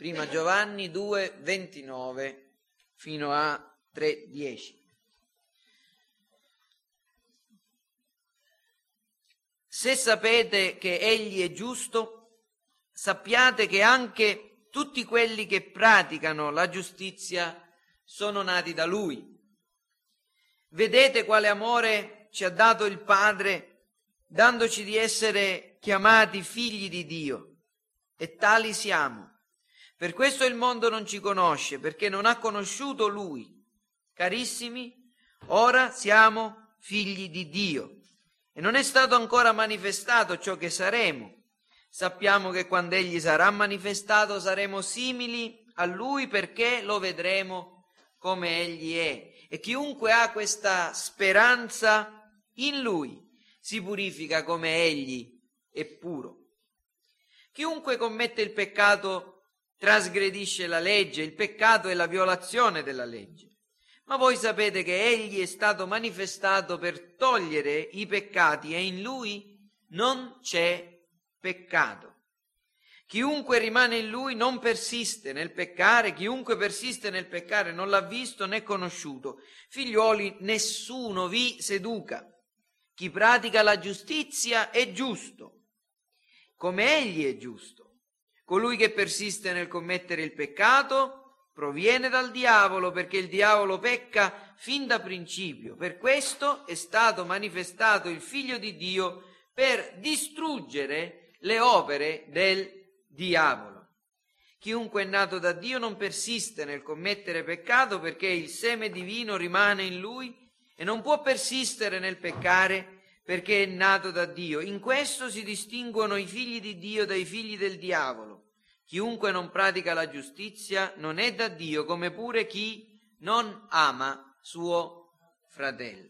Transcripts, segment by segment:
Prima Giovanni 2, 29 fino a 3, 10. Se sapete che Egli è giusto, sappiate che anche tutti quelli che praticano la giustizia sono nati da Lui. Vedete quale amore ci ha dato il Padre, dandoci di essere chiamati figli di Dio, e tali siamo. Per questo il mondo non ci conosce, perché non ha conosciuto Lui. Carissimi, ora siamo figli di Dio e non è stato ancora manifestato ciò che saremo. Sappiamo che quando Egli sarà manifestato saremo simili a Lui perché lo vedremo come Egli è. E chiunque ha questa speranza in Lui si purifica come Egli è puro. Chiunque commette il peccato trasgredisce la legge, il peccato è la violazione della legge. Ma voi sapete che egli è stato manifestato per togliere i peccati e in lui non c'è peccato. Chiunque rimane in lui non persiste nel peccare, chiunque persiste nel peccare non l'ha visto né conosciuto. Figliuoli, nessuno vi seduca. Chi pratica la giustizia è giusto, come egli è giusto. Colui che persiste nel commettere il peccato proviene dal diavolo perché il diavolo pecca fin da principio. Per questo è stato manifestato il figlio di Dio per distruggere le opere del diavolo. Chiunque è nato da Dio non persiste nel commettere peccato perché il seme divino rimane in lui e non può persistere nel peccare perché è nato da Dio. In questo si distinguono i figli di Dio dai figli del diavolo. Chiunque non pratica la giustizia non è da Dio, come pure chi non ama suo fratello.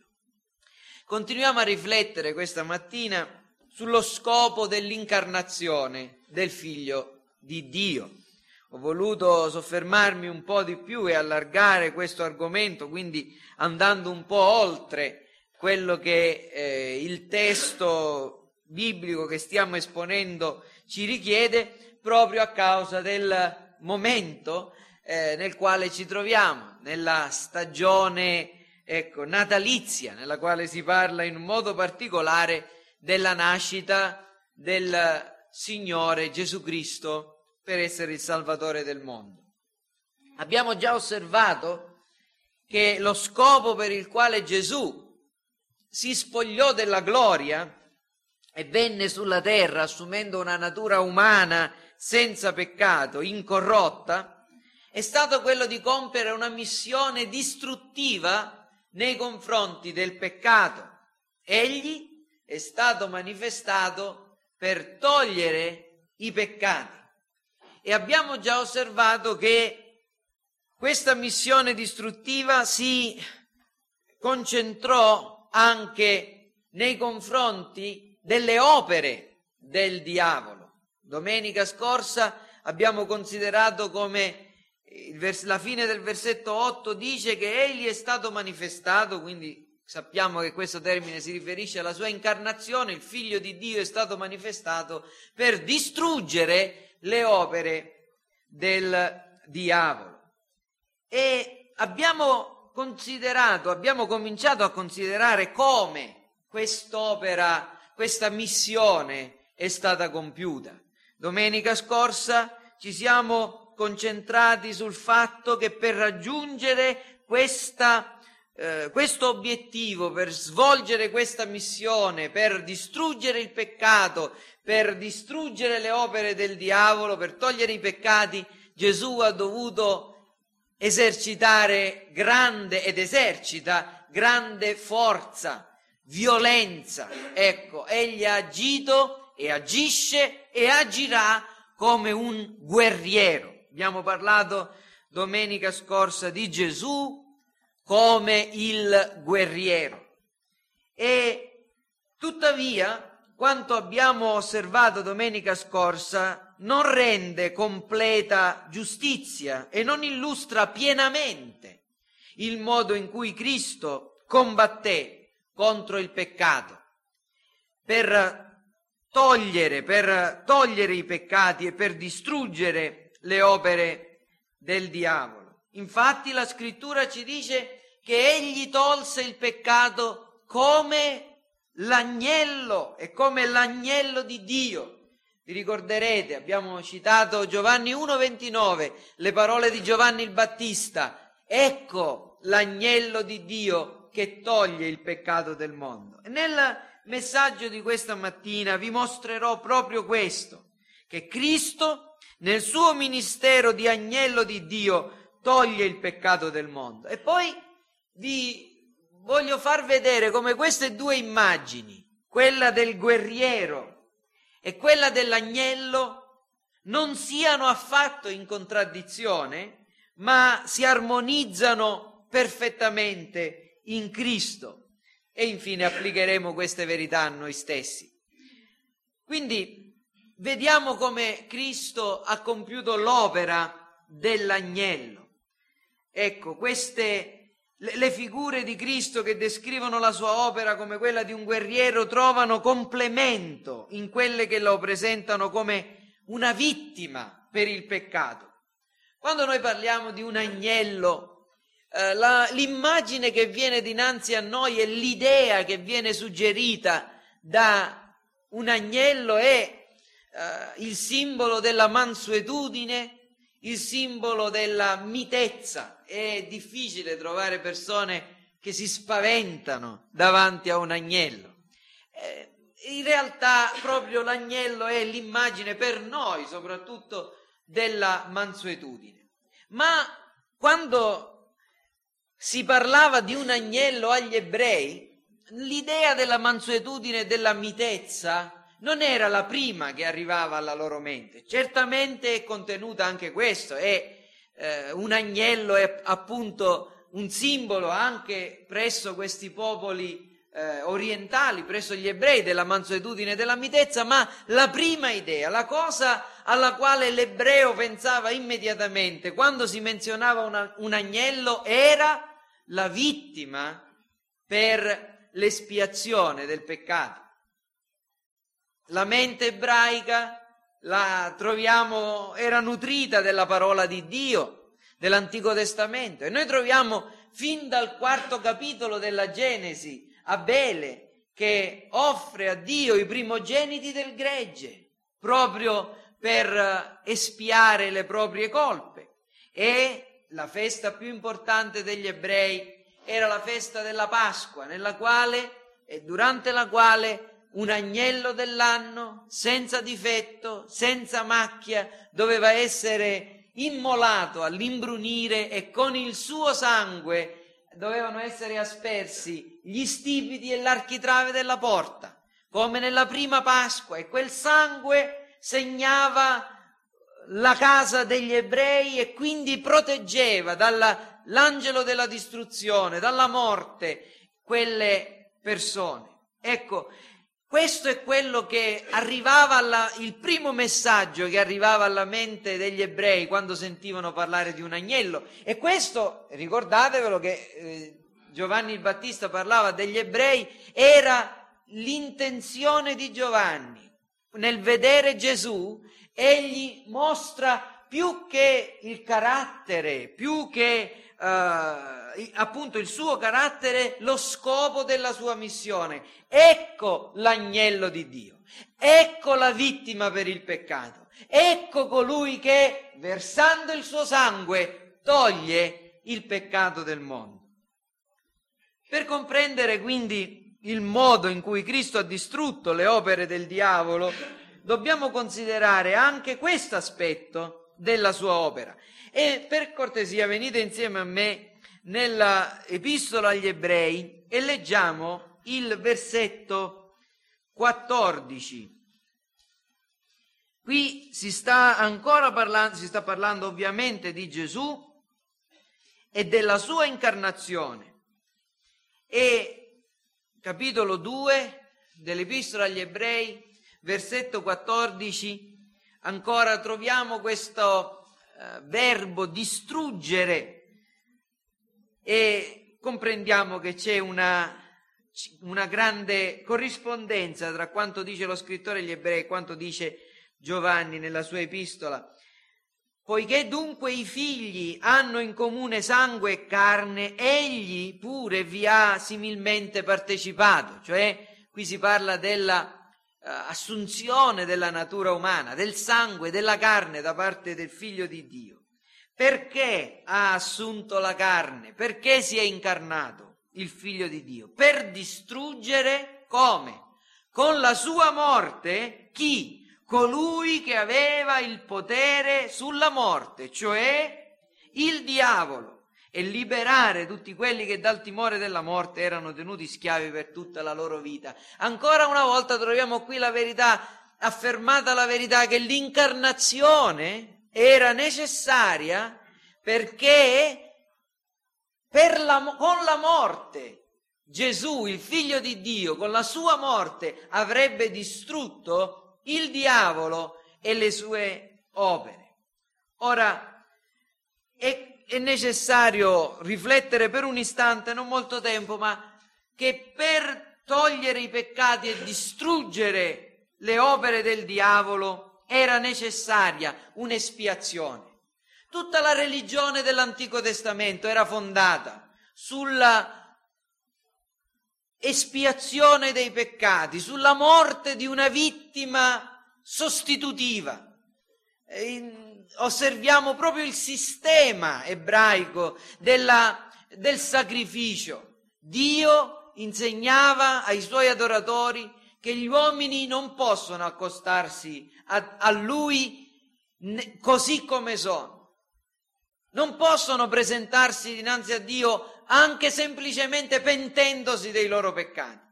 Continuiamo a riflettere questa mattina sullo scopo dell'incarnazione del figlio di Dio. Ho voluto soffermarmi un po' di più e allargare questo argomento, quindi andando un po' oltre quello che eh, il testo biblico che stiamo esponendo ci richiede, proprio a causa del momento eh, nel quale ci troviamo, nella stagione ecco, natalizia, nella quale si parla in modo particolare della nascita del Signore Gesù Cristo per essere il Salvatore del mondo. Abbiamo già osservato che lo scopo per il quale Gesù si spogliò della gloria e venne sulla terra assumendo una natura umana senza peccato, incorrotta, è stato quello di compiere una missione distruttiva nei confronti del peccato. Egli è stato manifestato per togliere i peccati. E abbiamo già osservato che questa missione distruttiva si concentrò anche nei confronti delle opere del diavolo. Domenica scorsa abbiamo considerato come vers- la fine del versetto 8 dice che egli è stato manifestato, quindi sappiamo che questo termine si riferisce alla sua incarnazione, il figlio di Dio è stato manifestato per distruggere le opere del diavolo. E abbiamo considerato, abbiamo cominciato a considerare come quest'opera, questa missione è stata compiuta. Domenica scorsa ci siamo concentrati sul fatto che per raggiungere questa, eh, questo obiettivo, per svolgere questa missione, per distruggere il peccato, per distruggere le opere del diavolo, per togliere i peccati, Gesù ha dovuto esercitare grande ed esercita grande forza, violenza. Ecco, egli ha agito e agisce e agirà come un guerriero. Abbiamo parlato domenica scorsa di Gesù come il guerriero. E tuttavia, quanto abbiamo osservato domenica scorsa, non rende completa giustizia e non illustra pienamente il modo in cui Cristo combatté contro il peccato per togliere, per togliere i peccati e per distruggere le opere del diavolo. Infatti la scrittura ci dice che egli tolse il peccato come l'agnello e come l'agnello di Dio. Vi ricorderete, abbiamo citato Giovanni 1,29, le parole di Giovanni il Battista. Ecco l'agnello di Dio che toglie il peccato del mondo. E nel messaggio di questa mattina vi mostrerò proprio questo, che Cristo nel suo ministero di agnello di Dio toglie il peccato del mondo. E poi vi voglio far vedere come queste due immagini, quella del guerriero e quella dell'agnello, non siano affatto in contraddizione, ma si armonizzano perfettamente in Cristo. E infine applicheremo queste verità a noi stessi. Quindi vediamo come Cristo ha compiuto l'opera dell'agnello. Ecco, queste le figure di Cristo che descrivono la sua opera come quella di un guerriero trovano complemento in quelle che lo presentano come una vittima per il peccato. Quando noi parliamo di un agnello, eh, la, l'immagine che viene dinanzi a noi e l'idea che viene suggerita da un agnello è eh, il simbolo della mansuetudine, il simbolo della mitezza. È difficile trovare persone che si spaventano davanti a un agnello. Eh, in realtà proprio l'agnello è l'immagine per noi, soprattutto della mansuetudine. Ma quando si parlava di un agnello agli ebrei, l'idea della mansuetudine e della mitezza non era la prima che arrivava alla loro mente. Certamente è contenuta anche questo, è eh, un agnello, è appunto un simbolo anche presso questi popoli eh, orientali, presso gli ebrei della mansuetudine e della mitezza, ma la prima idea, la cosa alla quale l'ebreo pensava immediatamente quando si menzionava una, un agnello era la vittima per l'espiazione del peccato. La mente ebraica la troviamo, era nutrita della parola di Dio, dell'Antico Testamento. E noi troviamo fin dal quarto capitolo della Genesi Abele che offre a Dio i primogeniti del gregge, proprio per espiare le proprie colpe. E la festa più importante degli ebrei era la festa della Pasqua, nella quale e durante la quale un agnello dell'anno, senza difetto, senza macchia, doveva essere immolato all'imbrunire e con il suo sangue dovevano essere aspersi gli stipiti e l'architrave della porta, come nella prima Pasqua, e quel sangue segnava la casa degli ebrei e quindi proteggeva dall'angelo della distruzione, dalla morte, quelle persone. Ecco, questo è quello che arrivava alla, il primo messaggio che arrivava alla mente degli ebrei quando sentivano parlare di un agnello. E questo, ricordatevelo che eh, Giovanni il Battista parlava degli ebrei, era l'intenzione di Giovanni. Nel vedere Gesù, egli mostra più che il carattere, più che eh, appunto il suo carattere, lo scopo della sua missione. Ecco l'agnello di Dio, ecco la vittima per il peccato, ecco colui che, versando il suo sangue, toglie il peccato del mondo. Per comprendere quindi il modo in cui Cristo ha distrutto le opere del diavolo, dobbiamo considerare anche questo aspetto della sua opera. E per cortesia venite insieme a me nella epistola agli ebrei e leggiamo il versetto 14. Qui si sta ancora parlando, si sta parlando ovviamente di Gesù e della sua incarnazione. E capitolo 2 dell'epistola agli ebrei, versetto 14, ancora troviamo questo eh, verbo distruggere e comprendiamo che c'è una, una grande corrispondenza tra quanto dice lo scrittore agli ebrei e quanto dice Giovanni nella sua epistola. Poiché dunque i figli hanno in comune sangue e carne, egli pure vi ha similmente partecipato, cioè qui si parla della assunzione della natura umana, del sangue, della carne da parte del figlio di Dio. Perché ha assunto la carne? Perché si è incarnato il figlio di Dio? Per distruggere come? Con la sua morte chi? Colui che aveva il potere sulla morte, cioè il diavolo, e liberare tutti quelli che dal timore della morte erano tenuti schiavi per tutta la loro vita. Ancora una volta troviamo qui la verità, affermata la verità che l'incarnazione era necessaria perché per la, con la morte Gesù, il figlio di Dio, con la sua morte avrebbe distrutto il diavolo e le sue opere. Ora, è, necessario riflettere per un istante, non molto tempo, ma che per togliere i peccati e distruggere le opere del diavolo, era necessaria un'espiazione. Tutta la religione dell'Antico Testamento era fondata sulla espiazione dei peccati, sulla morte di una vittima sostitutiva. In, osserviamo proprio il sistema ebraico della, del sacrificio. Dio insegnava ai suoi adoratori che gli uomini non possono accostarsi a, a lui così come sono. Non possono presentarsi dinanzi a Dio anche semplicemente pentendosi dei loro peccati.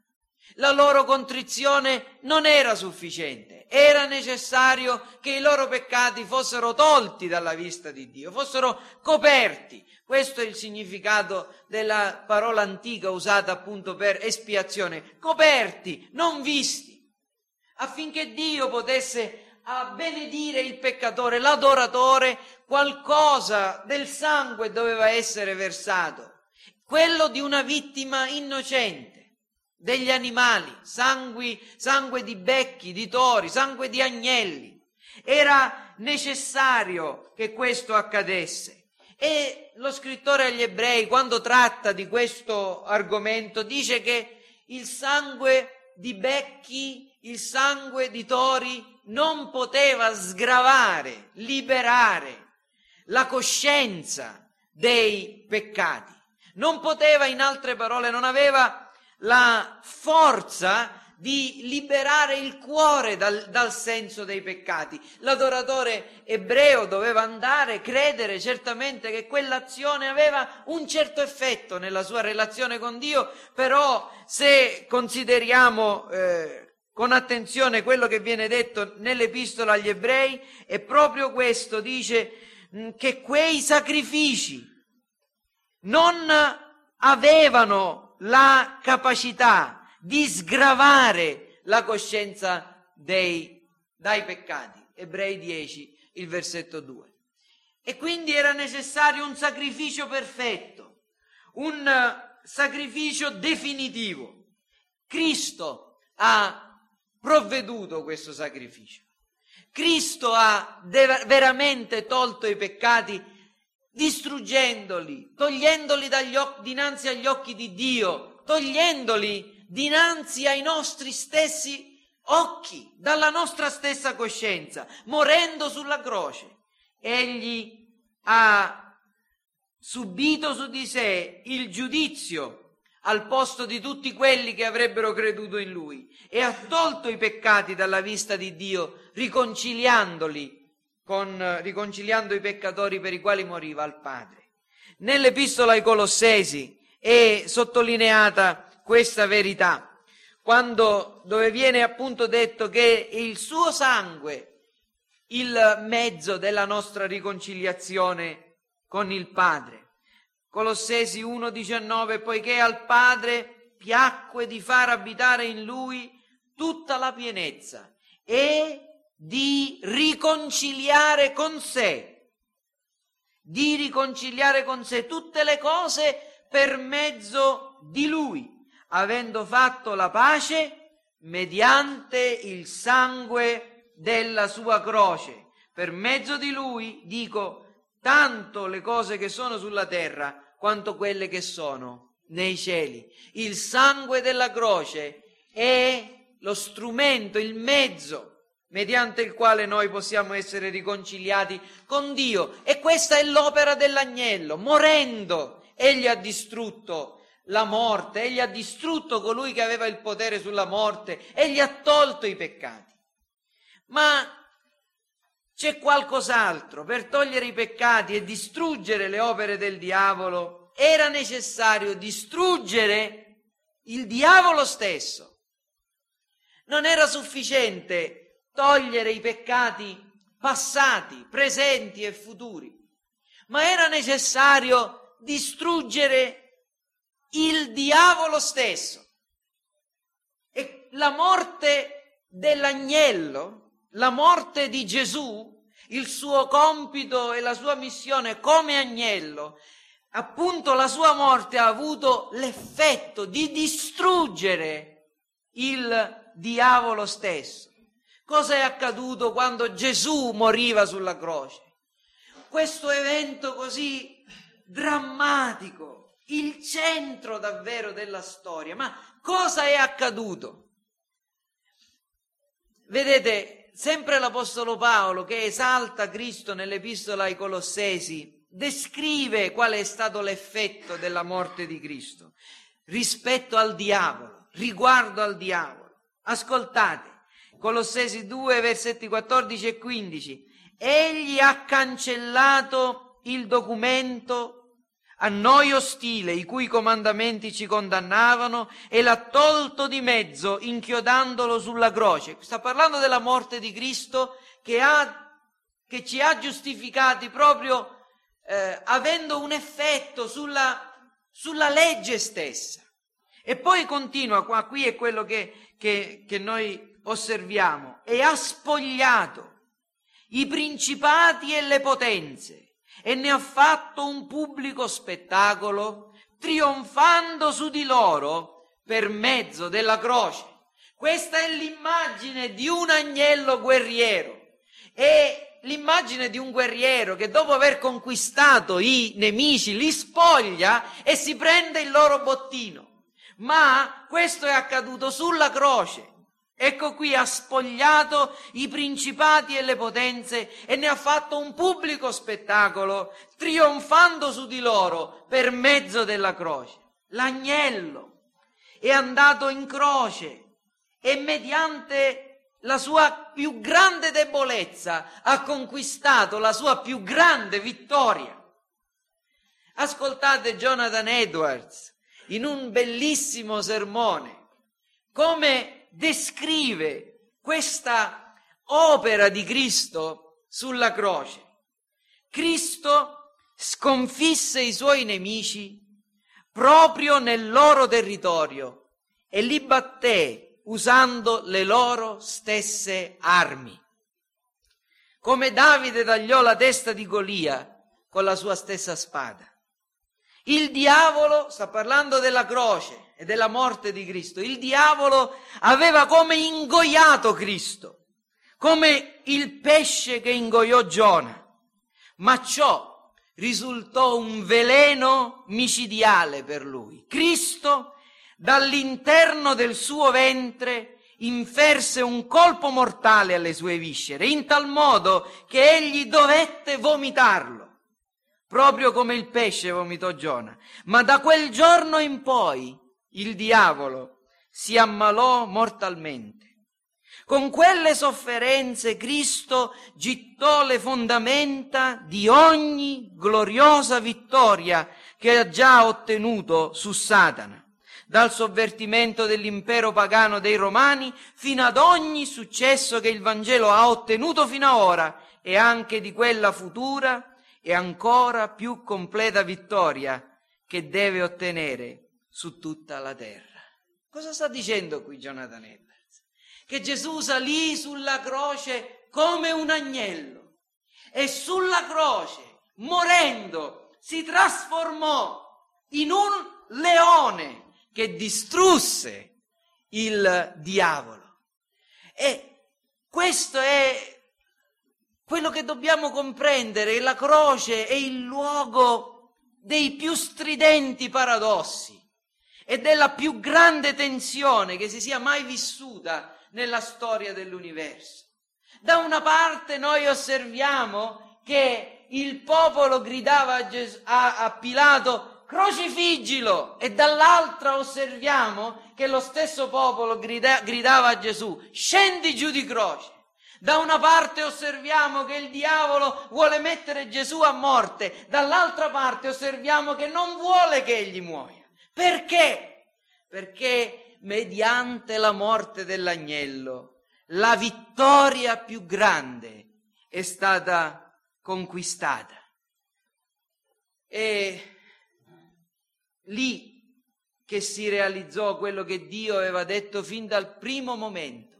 La loro contrizione non era sufficiente, era necessario che i loro peccati fossero tolti dalla vista di Dio, fossero coperti. Questo è il significato della parola antica usata appunto per espiazione, coperti, non visti, affinché Dio potesse a benedire il peccatore, l'adoratore, qualcosa del sangue doveva essere versato, quello di una vittima innocente, degli animali, sangue, sangue di becchi, di tori, sangue di agnelli. Era necessario che questo accadesse. E lo scrittore agli ebrei, quando tratta di questo argomento, dice che il sangue di becchi, il sangue di tori non poteva sgravare, liberare la coscienza dei peccati. Non poteva, in altre parole, non aveva la forza di liberare il cuore dal, dal, senso dei peccati. L'adoratore ebreo doveva andare, credere certamente che quell'azione aveva un certo effetto nella sua relazione con Dio, però se consideriamo eh, con attenzione quello che viene detto nell'epistola agli ebrei è proprio questo, dice mm, che quei sacrifici non avevano la capacità di sgravare la coscienza dei, dai peccati. Ebrei 10, il versetto 2. E quindi era necessario un sacrificio perfetto, un sacrificio definitivo. Cristo ha provveduto questo sacrificio. Cristo ha veramente tolto i peccati distruggendoli, togliendoli occhi, dinanzi agli occhi di Dio, togliendoli dinanzi ai nostri stessi occhi, dalla nostra stessa coscienza, morendo sulla croce. Egli ha subito su di sé il giudizio al posto di tutti quelli che avrebbero creduto in lui e ha tolto i peccati dalla vista di Dio, riconciliandoli con, riconciliando i peccatori per i quali moriva al Padre. Nell'epistola ai Colossesi è sottolineata questa verità, quando, dove viene appunto detto che il suo sangue, il mezzo della nostra riconciliazione con il Padre. Colossesi 1,19, poiché al Padre piacque di far abitare in lui tutta la pienezza e di riconciliare con sé, di riconciliare con sé tutte le cose per mezzo di lui, avendo fatto la pace mediante il sangue della sua croce per mezzo di lui, dico, tanto le cose che sono sulla terra quanto quelle che sono nei cieli. Il sangue della croce è lo strumento, il mezzo mediante il quale noi possiamo essere riconciliati con Dio. E questa è l'opera dell'agnello. Morendo, egli ha distrutto la morte, egli ha distrutto colui che aveva il potere sulla morte, egli ha tolto i peccati. Ma c'è qualcos'altro. Per togliere i peccati e distruggere le opere del diavolo era necessario distruggere il diavolo stesso. Non era sufficiente togliere i peccati passati, presenti e futuri, ma era necessario distruggere il diavolo stesso. E la morte dell'agnello, la morte di Gesù, il suo compito e la sua missione come agnello, appunto la sua morte ha avuto l'effetto di distruggere il diavolo stesso. Cosa è accaduto quando Gesù moriva sulla croce? Questo evento così drammatico, il centro davvero della storia. Ma cosa è accaduto? Vedete, sempre l'Apostolo Paolo che esalta Cristo nell'Epistola ai Colossesi, descrive qual è stato l'effetto della morte di Cristo rispetto al diavolo, riguardo al diavolo. Ascoltate, Colossesi 2, versetti 14 e 15. Egli ha cancellato il documento a noi ostile, i cui comandamenti ci condannavano, e l'ha tolto di mezzo, inchiodandolo sulla croce. Sta parlando della morte di Cristo che, ha, che ci ha giustificati proprio eh, avendo un effetto sulla, sulla legge stessa. E poi continua, qua, qui è quello che, che, che noi osserviamo, e ha spogliato i principati e le potenze e ne ha fatto un pubblico spettacolo, trionfando su di loro per mezzo della croce. Questa è l'immagine di un agnello guerriero. E l'immagine di un guerriero che dopo aver conquistato i nemici li spoglia e si prende il loro bottino. Ma questo è accaduto sulla croce. Ecco qui ha spogliato i principati e le potenze e ne ha fatto un pubblico spettacolo, trionfando su di loro per mezzo della croce. L'agnello è andato in croce e mediante la sua più grande debolezza ha conquistato la sua più grande vittoria. Ascoltate Jonathan Edwards in un bellissimo sermone come descrive questa opera di Cristo sulla croce. Cristo sconfisse i suoi nemici proprio nel loro territorio e li batté usando le loro stesse armi. Come Davide tagliò la testa di Golia con la sua stessa spada. Il diavolo, sta parlando della croce, e della morte di Cristo, il diavolo aveva come ingoiato Cristo, come il pesce che ingoiò Giona, ma ciò risultò un veleno micidiale per lui. Cristo dall'interno del suo ventre inferse un colpo mortale alle sue viscere, in tal modo che egli dovette vomitarlo, proprio come il pesce vomitò Giona. Ma da quel giorno in poi il diavolo si ammalò mortalmente. Con quelle sofferenze Cristo gittò le fondamenta di ogni gloriosa vittoria che ha già ottenuto su Satana, dal sovvertimento dell'impero pagano dei Romani fino ad ogni successo che il Vangelo ha ottenuto fino ad ora e anche di quella futura e ancora più completa vittoria che deve ottenere su tutta la terra. Cosa sta dicendo qui Jonathan Edwards? Che Gesù salì sulla croce come un agnello e sulla croce, morendo, si trasformò in un leone che distrusse il diavolo. E questo è quello che dobbiamo comprendere la croce è il luogo dei più stridenti paradossi e della più grande tensione che si sia mai vissuta nella storia dell'universo. Da una parte noi osserviamo che il popolo gridava a, Ges- a-, a Pilato crocifiggilo e dall'altra osserviamo che lo stesso popolo grida- gridava a Gesù scendi giù di croce. Da una parte osserviamo che il diavolo vuole mettere Gesù a morte, dall'altra parte osserviamo che non vuole che egli muoia. Perché? Perché mediante la morte dell'agnello la vittoria più grande è stata conquistata. E lì che si realizzò quello che Dio aveva detto fin dal primo momento,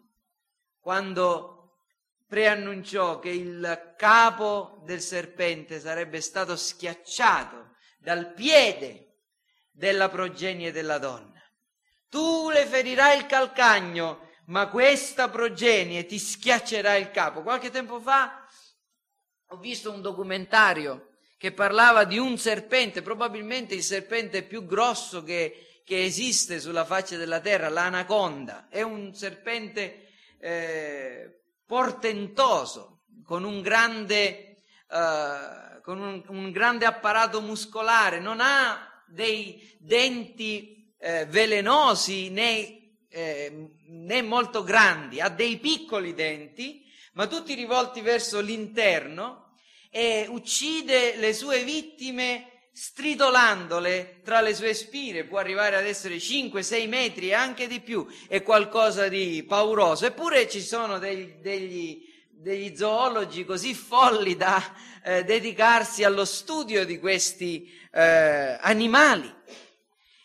quando preannunciò che il capo del serpente sarebbe stato schiacciato dal piede della progenie della donna. Tu le ferirai il calcagno, ma questa progenie ti schiaccerà il capo. Qualche tempo fa ho visto un documentario che parlava di un serpente, probabilmente il serpente più grosso che, che esiste sulla faccia della terra, l'anaconda. È un serpente eh, portentoso, con un grande, eh, con un, un grande apparato muscolare, non ha dei denti eh, velenosi né, eh, né molto grandi, ha dei piccoli denti, ma tutti rivolti verso l'interno e uccide le sue vittime stritolandole tra le sue spine, può arrivare ad essere 5-6 metri e anche di più, è qualcosa di pauroso. Eppure ci sono degli, degli, degli zoologi così folli da eh, dedicarsi allo studio di questi eh, animali.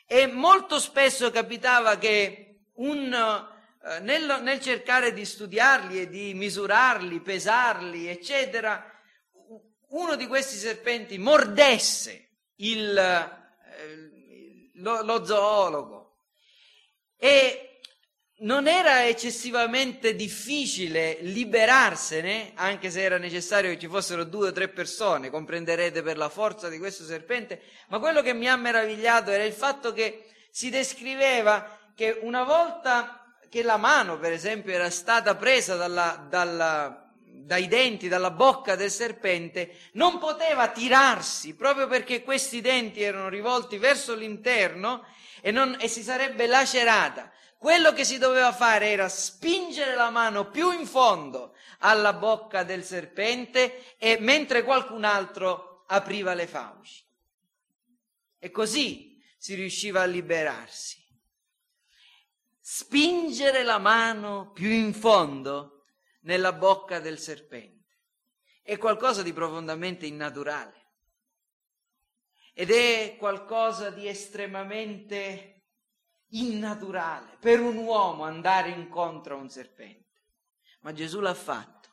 E molto spesso capitava che un, eh, nel, nel cercare di studiarli e di misurarli, pesarli, eccetera, uno di questi serpenti mordesse il, eh, lo, lo zoologo e non era eccessivamente difficile liberarsene, anche se era necessario che ci fossero due o tre persone, comprenderete per la forza di questo serpente, ma quello che mi ha meravigliato era il fatto che si descriveva che una volta che la mano, per esempio, era stata presa dalla, dalla, dai denti, dalla bocca del serpente, non poteva tirarsi, proprio perché questi denti erano rivolti verso l'interno e, non, e si sarebbe lacerata. Quello che si doveva fare era spingere la mano più in fondo alla bocca del serpente e mentre qualcun altro apriva le fauci. E così si riusciva a liberarsi. Spingere la mano più in fondo nella bocca del serpente è qualcosa di profondamente innaturale ed è qualcosa di estremamente innaturale per un uomo andare incontro a un serpente. Ma Gesù l'ha fatto.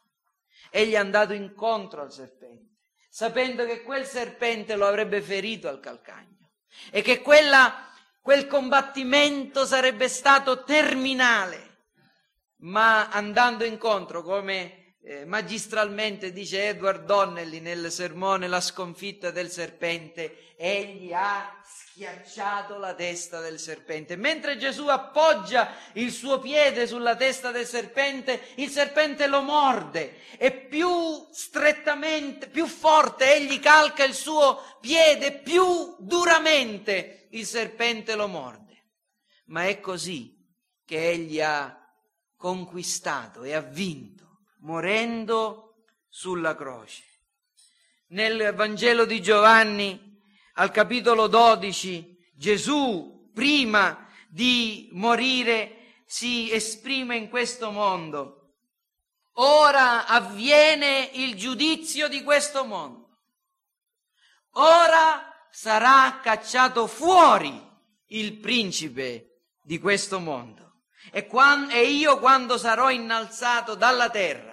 Egli è andato incontro al serpente, sapendo che quel serpente lo avrebbe ferito al calcagno e che quella, quel combattimento sarebbe stato terminale. Ma andando incontro, come eh, magistralmente dice Edward Donnelly nel sermone La sconfitta del serpente, egli ha schiacciato la testa del serpente. Mentre Gesù appoggia il suo piede sulla testa del serpente, il serpente lo morde e più strettamente, più forte egli calca il suo piede, più duramente il serpente lo morde. Ma è così che egli ha conquistato e ha vinto, morendo sulla croce. Nel Vangelo di Giovanni al capitolo 12, Gesù, prima di morire, si esprime in questo mondo. Ora avviene il giudizio di questo mondo. Ora sarà cacciato fuori il principe di questo mondo. E, quando, e io quando sarò innalzato dalla terra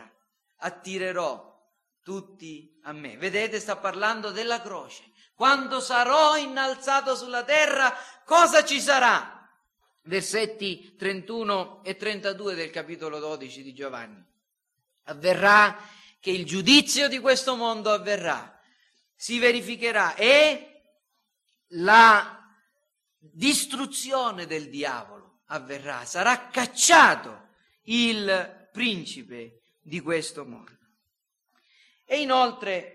attirerò tutti a me. Vedete, sta parlando della croce. Quando sarò innalzato sulla terra, cosa ci sarà? Versetti 31 e 32 del capitolo 12 di Giovanni. Avverrà che il giudizio di questo mondo avverrà, si verificherà e la distruzione del diavolo avverrà, sarà cacciato il principe di questo mondo. E inoltre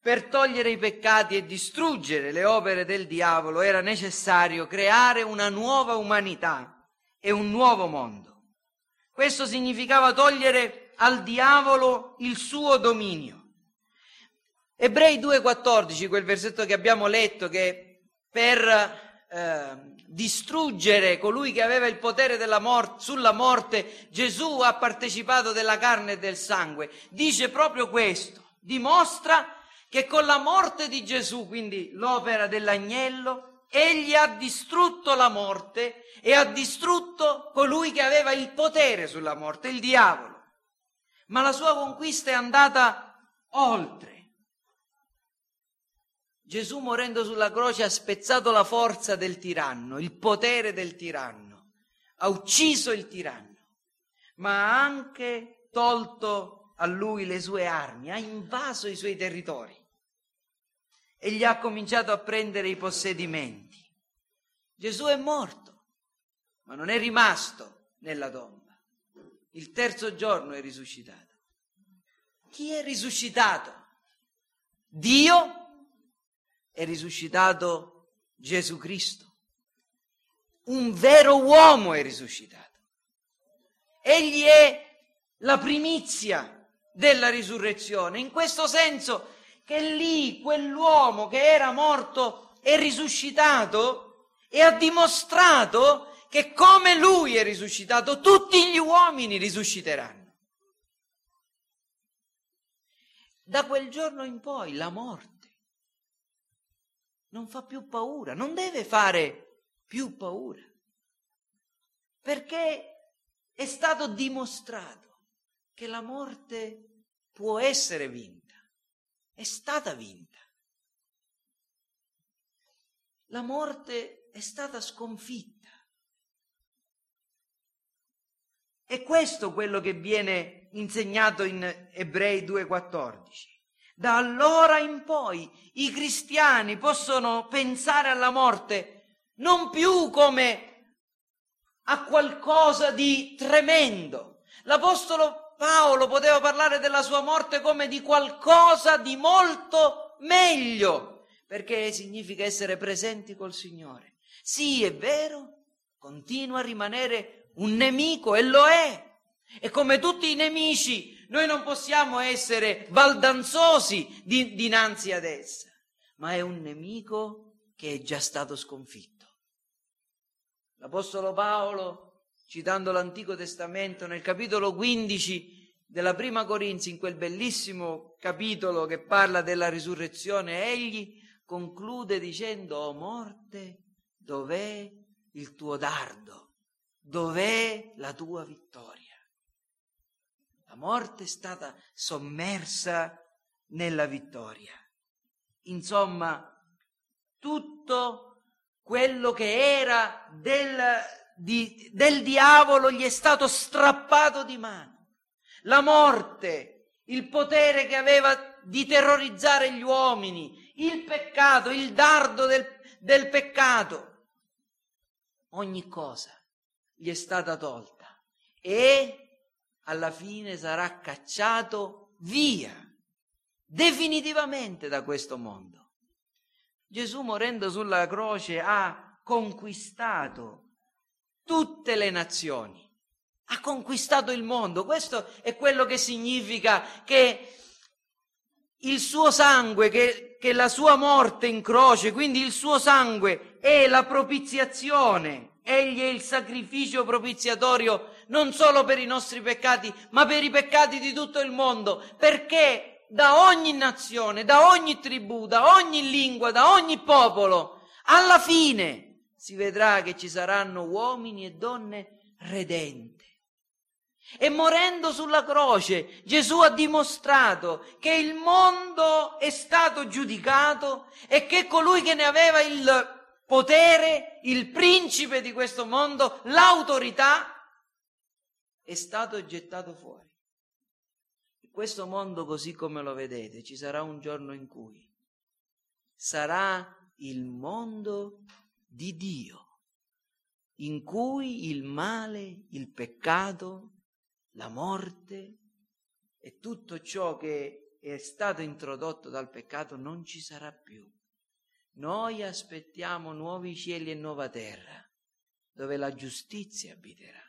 per togliere i peccati e distruggere le opere del diavolo era necessario creare una nuova umanità e un nuovo mondo. Questo significava togliere al diavolo il suo dominio. Ebrei 2,14, quel versetto che abbiamo letto, che per eh, distruggere colui che aveva il potere morte, sulla morte, Gesù ha partecipato della carne e del sangue, dice proprio questo, dimostra che con la morte di Gesù, quindi l'opera dell'agnello, egli ha distrutto la morte e ha distrutto colui che aveva il potere sulla morte, il diavolo. Ma la sua conquista è andata oltre. Gesù morendo sulla croce ha spezzato la forza del tiranno, il potere del tiranno, ha ucciso il tiranno, ma ha anche tolto a lui le sue armi, ha invaso i suoi territori e gli ha cominciato a prendere i possedimenti. Gesù è morto, ma non è rimasto nella tomba. Il terzo giorno è risuscitato. Chi è risuscitato? Dio è risuscitato Gesù Cristo. Un vero uomo è risuscitato. Egli è la primizia della risurrezione. In questo senso che lì quell'uomo che era morto è risuscitato e ha dimostrato che come lui è risuscitato, tutti gli uomini risusciteranno. Da quel giorno in poi la morte non fa più paura, non deve fare più paura, perché è stato dimostrato che la morte può essere vinta è stata vinta. La morte è stata sconfitta. E questo quello che viene insegnato in Ebrei 2.14. Da allora in poi i cristiani possono pensare alla morte non più come a qualcosa di tremendo. L'Apostolo Paolo poteva parlare della sua morte come di qualcosa di molto meglio, perché significa essere presenti col Signore. Sì, è vero, continua a rimanere un nemico e lo è. E come tutti i nemici, noi non possiamo essere baldanzosi di, dinanzi ad essa, ma è un nemico che è già stato sconfitto. L'Apostolo Paolo citando l'Antico Testamento, nel capitolo 15 della Prima Corinzi, in quel bellissimo capitolo che parla della risurrezione, egli conclude dicendo, oh morte, dov'è il tuo dardo? Dov'è la tua vittoria? La morte è stata sommersa nella vittoria. Insomma, tutto quello che era del di, del diavolo gli è stato strappato di mano. La morte, il potere che aveva di terrorizzare gli uomini, il peccato, il dardo del, del peccato, ogni cosa gli è stata tolta e alla fine sarà cacciato via definitivamente da questo mondo. Gesù morendo sulla croce ha conquistato tutte le nazioni. Ha conquistato il mondo. Questo è quello che significa che il suo sangue, che, che la sua morte in croce, quindi il suo sangue è la propiziazione. Egli è il sacrificio propiziatorio non solo per i nostri peccati, ma per i peccati di tutto il mondo, perché da ogni nazione, da ogni tribù, da ogni lingua, da ogni popolo, alla fine si vedrà che ci saranno uomini e donne redente. E morendo sulla croce Gesù ha dimostrato che il mondo è stato giudicato e che colui che ne aveva il potere, il principe di questo mondo, l'autorità, è stato gettato fuori. questo mondo così come lo vedete, ci sarà un giorno in cui sarà il mondo di Dio, in cui il male, il peccato, la morte e tutto ciò che è stato introdotto dal peccato non ci sarà più. Noi aspettiamo nuovi cieli e nuova terra, dove la giustizia abiterà.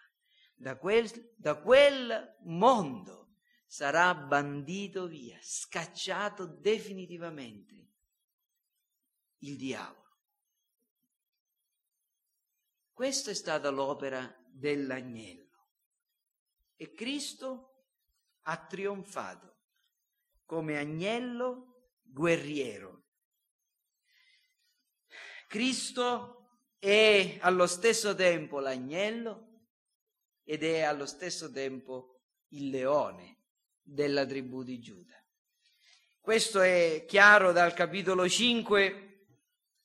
Da quel, da quel mondo sarà bandito via, scacciato definitivamente il diavolo. Questa è stata l'opera dell'agnello. E Cristo ha trionfato come agnello guerriero. Cristo è allo stesso tempo l'agnello ed è allo stesso tempo il leone della tribù di Giuda. Questo è chiaro dal capitolo 5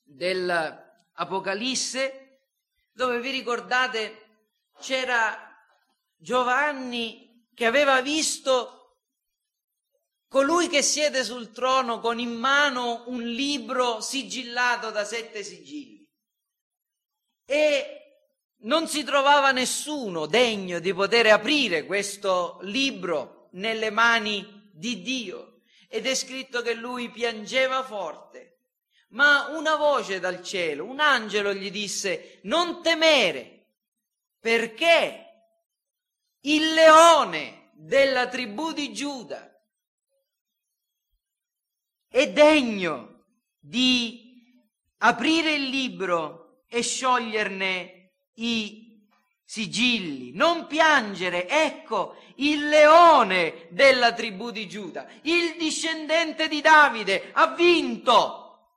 dell'Apocalisse, dove vi ricordate c'era Giovanni che aveva visto colui che siede sul trono con in mano un libro sigillato da sette sigilli. E non si trovava nessuno degno di poter aprire questo libro nelle mani di Dio. Ed è scritto che lui piangeva forte ma una voce dal cielo, un angelo gli disse, non temere, perché il leone della tribù di Giuda è degno di aprire il libro e scioglierne i sigilli. Non piangere, ecco il leone della tribù di Giuda, il discendente di Davide, ha vinto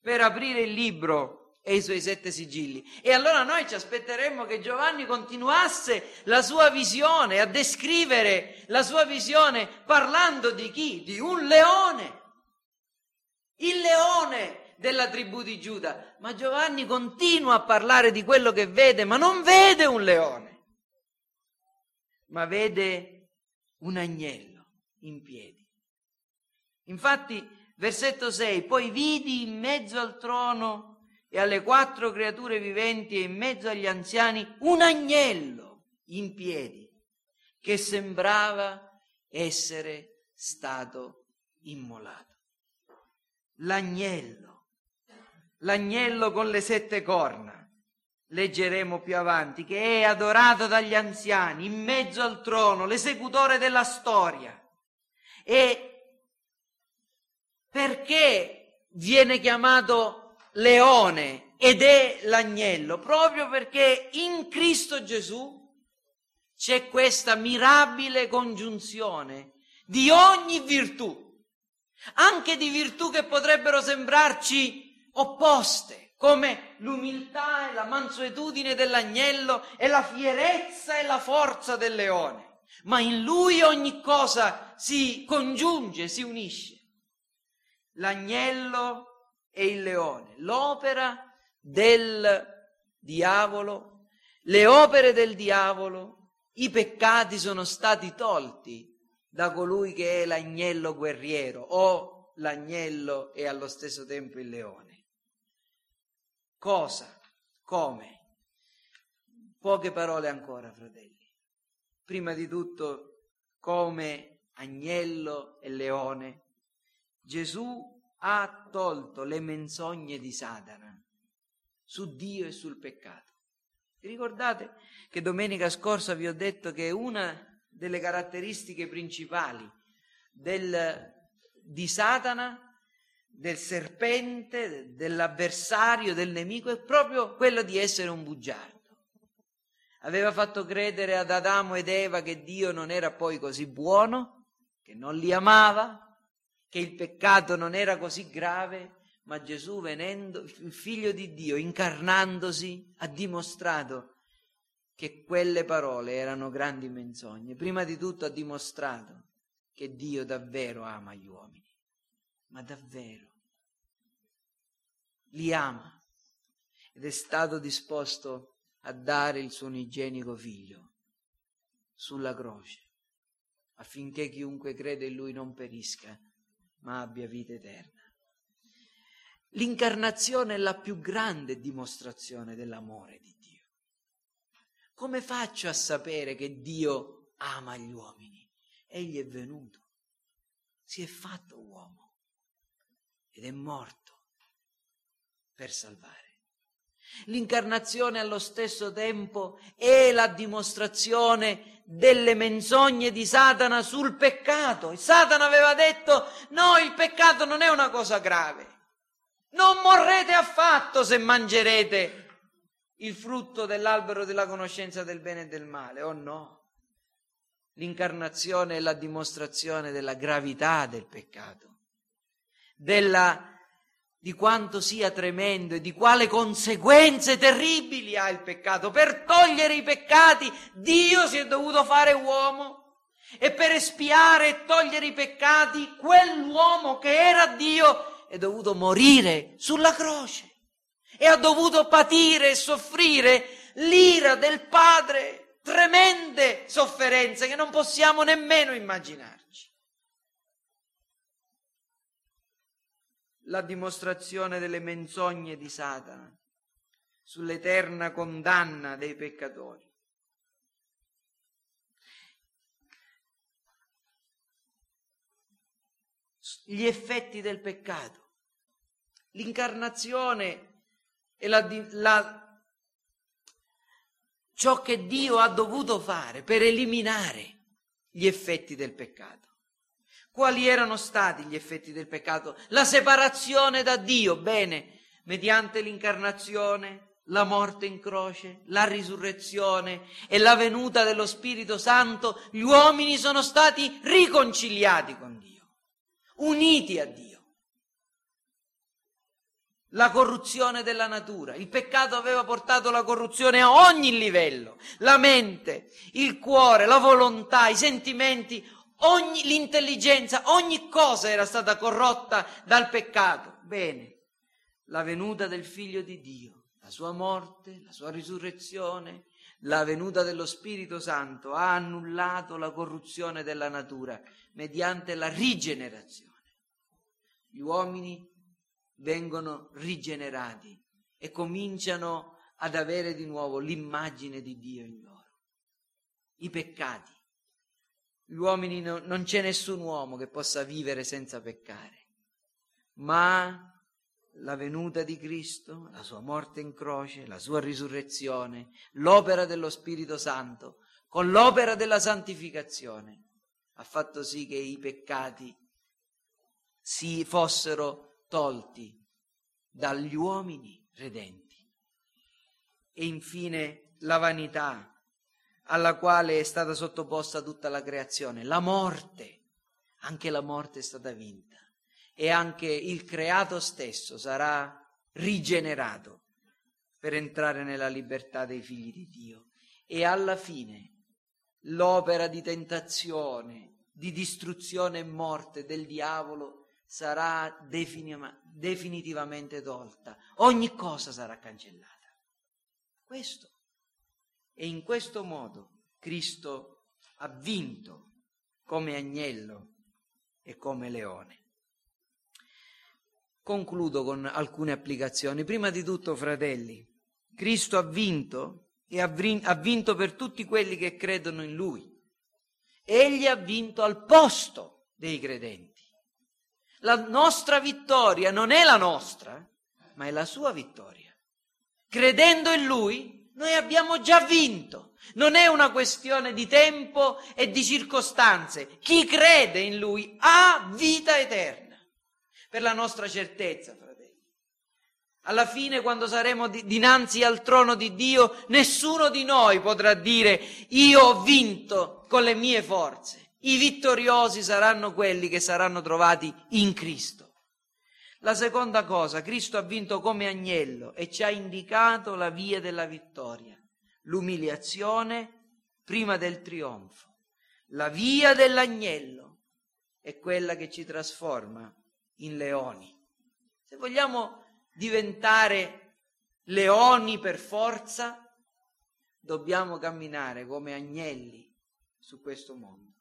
per aprire il libro e i suoi sette sigilli. E allora noi ci aspetteremmo che Giovanni continuasse la sua visione, a descrivere la sua visione parlando di chi? Di un leone. Il leone della tribù di Giuda. Ma Giovanni continua a parlare di quello che vede, ma non vede un leone, ma vede un agnello in piedi. Infatti Versetto 6. Poi vidi in mezzo al trono e alle quattro creature viventi e in mezzo agli anziani un agnello in piedi che sembrava essere stato immolato. L'agnello, l'agnello con le sette corna, leggeremo più avanti, che è adorato dagli anziani in mezzo al trono, l'esecutore della storia. E perché viene chiamato leone ed è l'agnello? Proprio perché in Cristo Gesù c'è questa mirabile congiunzione di ogni virtù, anche di virtù che potrebbero sembrarci opposte, come l'umiltà e la mansuetudine dell'agnello e la fierezza e la forza del leone. Ma in lui ogni cosa si congiunge, si unisce l'agnello e il leone, l'opera del diavolo, le opere del diavolo, i peccati sono stati tolti da colui che è l'agnello guerriero o l'agnello e allo stesso tempo il leone. Cosa? Come? Poche parole ancora, fratelli. Prima di tutto, come agnello e leone, Gesù ha tolto le menzogne di Satana su Dio e sul peccato. Ricordate che domenica scorsa vi ho detto che una delle caratteristiche principali del, di Satana, del serpente, dell'avversario, del nemico, è proprio quello di essere un bugiardo. Aveva fatto credere ad Adamo ed Eva che Dio non era poi così buono, che non li amava, che il peccato non era così grave, ma Gesù venendo, il figlio di Dio, incarnandosi, ha dimostrato che quelle parole erano grandi menzogne. Prima di tutto ha dimostrato che Dio davvero ama gli uomini, ma davvero li ama ed è stato disposto a dare il suo unigenico figlio sulla croce affinché chiunque crede in lui non perisca, ma abbia vita eterna. L'incarnazione è la più grande dimostrazione dell'amore di Dio. Come faccio a sapere che Dio ama gli uomini? Egli è venuto, si è fatto uomo ed è morto per salvare. L'incarnazione allo stesso tempo è la dimostrazione delle menzogne di Satana sul peccato. Satana aveva detto no, il peccato non è una cosa grave. Non morrete affatto se mangerete il frutto dell'albero della conoscenza del bene e del male, o no? L'incarnazione è la dimostrazione della gravità del peccato, della di quanto sia tremendo e di quale conseguenze terribili ha il peccato. Per togliere i peccati Dio si è dovuto fare uomo e per espiare e togliere i peccati quell'uomo che era Dio è dovuto morire sulla croce e ha dovuto patire e soffrire l'ira del Padre, tremende sofferenze che non possiamo nemmeno immaginare. la dimostrazione delle menzogne di Satana sull'eterna condanna dei peccatori. Gli effetti del peccato, l'incarnazione e la, la, ciò che Dio ha dovuto fare per eliminare gli effetti del peccato. Quali erano stati gli effetti del peccato? La separazione da Dio, bene, mediante l'incarnazione, la morte in croce, la risurrezione e la venuta dello Spirito Santo, gli uomini sono stati riconciliati con Dio, uniti a Dio. La corruzione della natura, il peccato aveva portato la corruzione a ogni livello, la mente, il cuore, la volontà, i sentimenti, ogni, l'intelligenza, ogni cosa era stata corrotta dal peccato. Bene, la venuta del figlio di Dio, la sua morte, la sua risurrezione, la venuta dello Spirito Santo ha annullato la corruzione della natura mediante la rigenerazione. Gli uomini vengono rigenerati e cominciano ad avere di nuovo l'immagine di Dio in loro. I peccati gli uomini no, non c'è nessun uomo che possa vivere senza peccare, ma la venuta di Cristo, la sua morte in croce, la sua risurrezione, l'opera dello Spirito Santo, con l'opera della santificazione, ha fatto sì che i peccati si fossero tolti dagli uomini redenti. E infine la vanità, alla quale è stata sottoposta tutta la creazione, la morte. Anche la morte è stata vinta e anche il creato stesso sarà rigenerato per entrare nella libertà dei figli di Dio. E alla fine l'opera di tentazione, di distruzione e morte del diavolo sarà definitivamente tolta. Ogni cosa sarà cancellata. Questo e in questo modo Cristo ha vinto come agnello e come leone. Concludo con alcune applicazioni. Prima di tutto, fratelli, Cristo ha vinto e ha vinto per tutti quelli che credono in Lui. Egli ha vinto al posto dei credenti. La nostra vittoria non è la nostra, ma è la sua vittoria. Credendo in Lui, noi abbiamo già vinto. Non è una questione di tempo e di circostanze. Chi crede in Lui ha vita eterna. Per la nostra certezza, fratelli. Alla fine, quando saremo dinanzi al trono di Dio, nessuno di noi potrà dire io ho vinto con le mie forze. I vittoriosi saranno quelli che saranno trovati in Cristo. La seconda cosa, Cristo ha vinto come agnello e ci ha indicato la via della vittoria, l'umiliazione prima del trionfo. La via dell'agnello è quella che ci trasforma in leoni. Se vogliamo diventare leoni per forza, dobbiamo camminare come agnelli su questo mondo.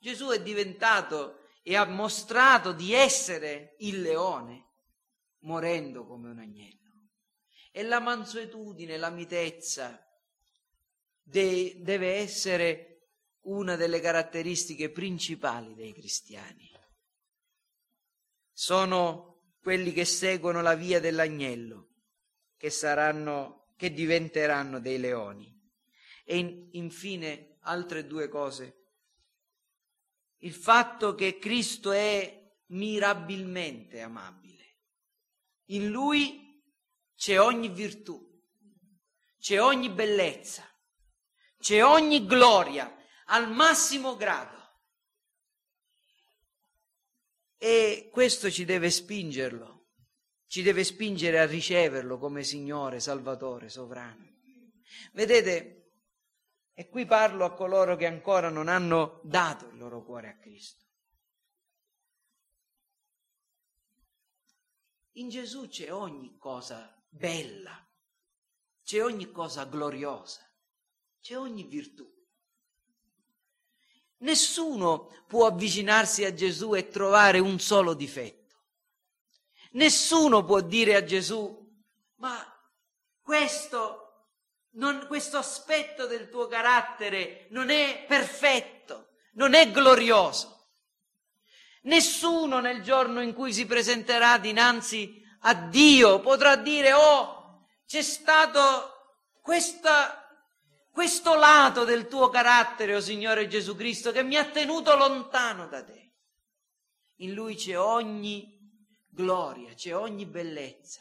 Gesù è diventato e ha mostrato di essere il leone, morendo come un agnello. E la mansuetudine, la mitezza de- deve essere una delle caratteristiche principali dei cristiani. Sono quelli che seguono la via dell'agnello, che saranno, che diventeranno dei leoni. E in, infine altre due cose. Il fatto che Cristo è mirabilmente amabile. In lui c'è ogni virtù, c'è ogni bellezza, c'è ogni gloria al massimo grado. E questo ci deve spingerlo, ci deve spingere a riceverlo come Signore, Salvatore, Sovrano. Vedete, e qui parlo a coloro che ancora non hanno dato il loro cuore a Cristo. In Gesù c'è ogni cosa bella, c'è ogni cosa gloriosa, c'è ogni virtù. Nessuno può avvicinarsi a Gesù e trovare un solo difetto. Nessuno può dire a Gesù, ma questo, non, questo aspetto del tuo carattere non è perfetto, non è glorioso. Nessuno nel giorno in cui si presenterà dinanzi a Dio potrà dire, oh, c'è stato questa questo lato del tuo carattere, o oh Signore Gesù Cristo, che mi ha tenuto lontano da te. In lui c'è ogni gloria, c'è ogni bellezza.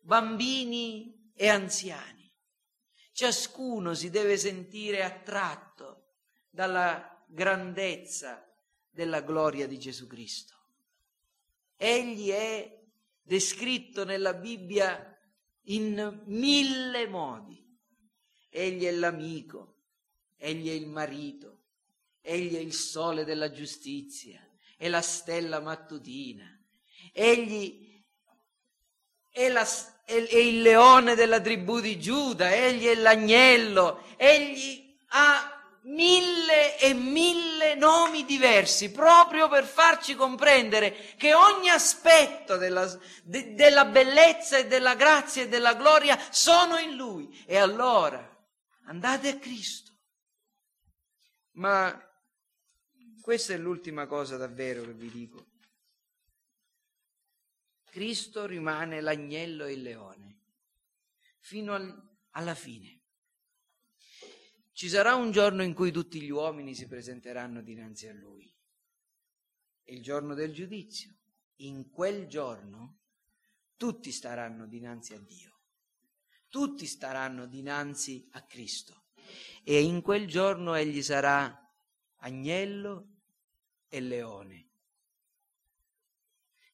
Bambini e anziani, ciascuno si deve sentire attratto dalla grandezza della gloria di Gesù Cristo. Egli è descritto nella Bibbia in mille modi Egli è l'amico, egli è il marito, egli è il sole della giustizia, è la stella mattutina, egli è, la, è, il leone della tribù di Giuda, egli è l'agnello, egli ha mille e mille nomi diversi proprio per farci comprendere che ogni aspetto della, de, della bellezza e della grazia e della gloria sono in lui. E allora Andate a Cristo. Ma questa è l'ultima cosa davvero che vi dico. Cristo rimane l'agnello e il leone fino al, alla fine. Ci sarà un giorno in cui tutti gli uomini si presenteranno dinanzi a Lui. È il giorno del giudizio. In quel giorno tutti staranno dinanzi a Dio tutti staranno dinanzi a Cristo e in quel giorno egli sarà agnello e leone,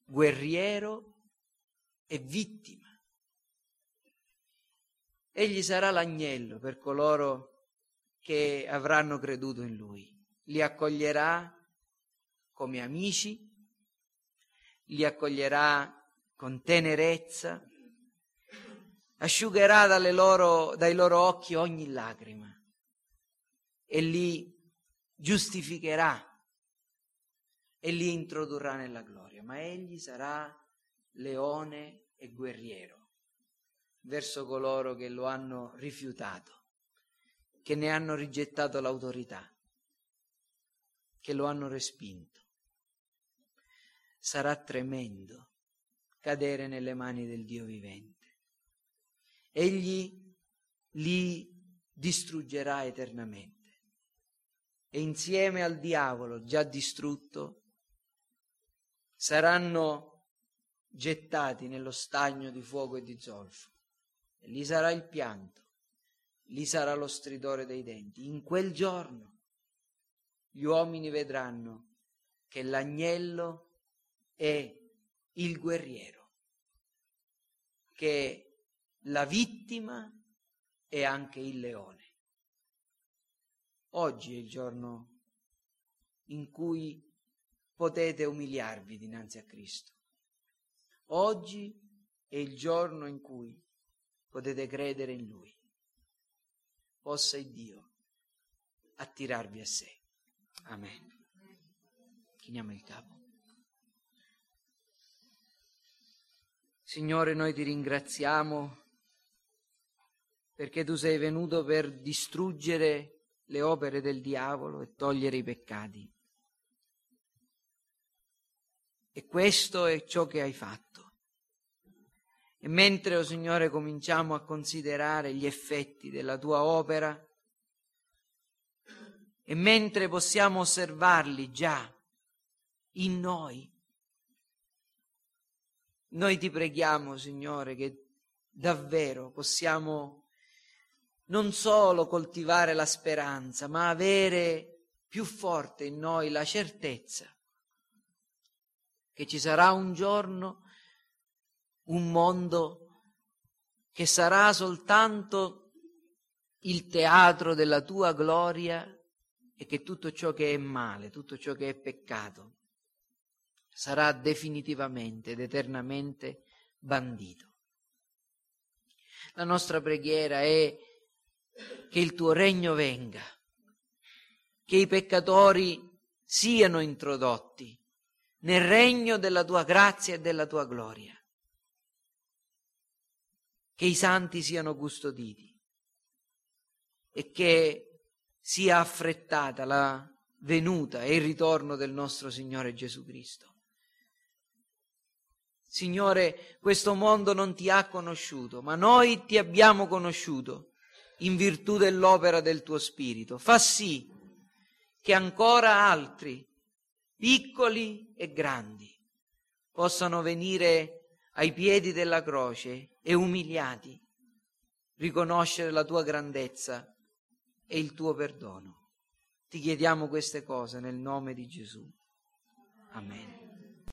guerriero e vittima. Egli sarà l'agnello per coloro che avranno creduto in lui. Li accoglierà come amici, li accoglierà con tenerezza, asciugherà loro, dai loro occhi ogni lacrima e li giustificherà e li introdurrà nella gloria, ma egli sarà leone e guerriero verso coloro che lo hanno rifiutato, che ne hanno rigettato l'autorità, che lo hanno respinto. Sarà tremendo cadere nelle mani del Dio vivente egli li distruggerà eternamente. E insieme al diavolo già distrutto saranno gettati nello stagno di fuoco e di zolfo. E lì sarà il pianto, lì sarà lo stridore dei denti. In quel giorno gli uomini vedranno che l'agnello è il guerriero, che la vittima e anche il leone. Oggi è il giorno in cui potete umiliarvi dinanzi a Cristo. Oggi è il giorno in cui potete credere in Lui. Possa il Dio attirarvi a sé. Amen. Chiniamo il capo. Signore, noi ti ringraziamo perché tu sei venuto per distruggere le opere del diavolo e togliere i peccati. E questo è ciò che hai fatto. E mentre, oh Signore, cominciamo a considerare gli effetti della tua opera, e mentre possiamo osservarli già in noi, noi ti preghiamo, Signore, che davvero possiamo non solo coltivare la speranza, ma avere più forte in noi la certezza che ci sarà un giorno un mondo che sarà soltanto il teatro della tua gloria e che tutto ciò che è male, tutto ciò che è peccato, sarà definitivamente ed eternamente bandito. La nostra preghiera è che il tuo regno venga, che i peccatori siano introdotti nel regno della tua grazia e della tua gloria, che i santi siano custoditi e che sia affrettata la venuta e il ritorno del nostro Signore Gesù Cristo. Signore, questo mondo non ti ha conosciuto, ma noi ti abbiamo conosciuto in virtù dell'opera del tuo Spirito. Fa sì che ancora altri, piccoli e grandi, possano venire ai piedi della croce e umiliati riconoscere la tua grandezza e il tuo perdono. Ti chiediamo queste cose nel nome di Gesù. Amen.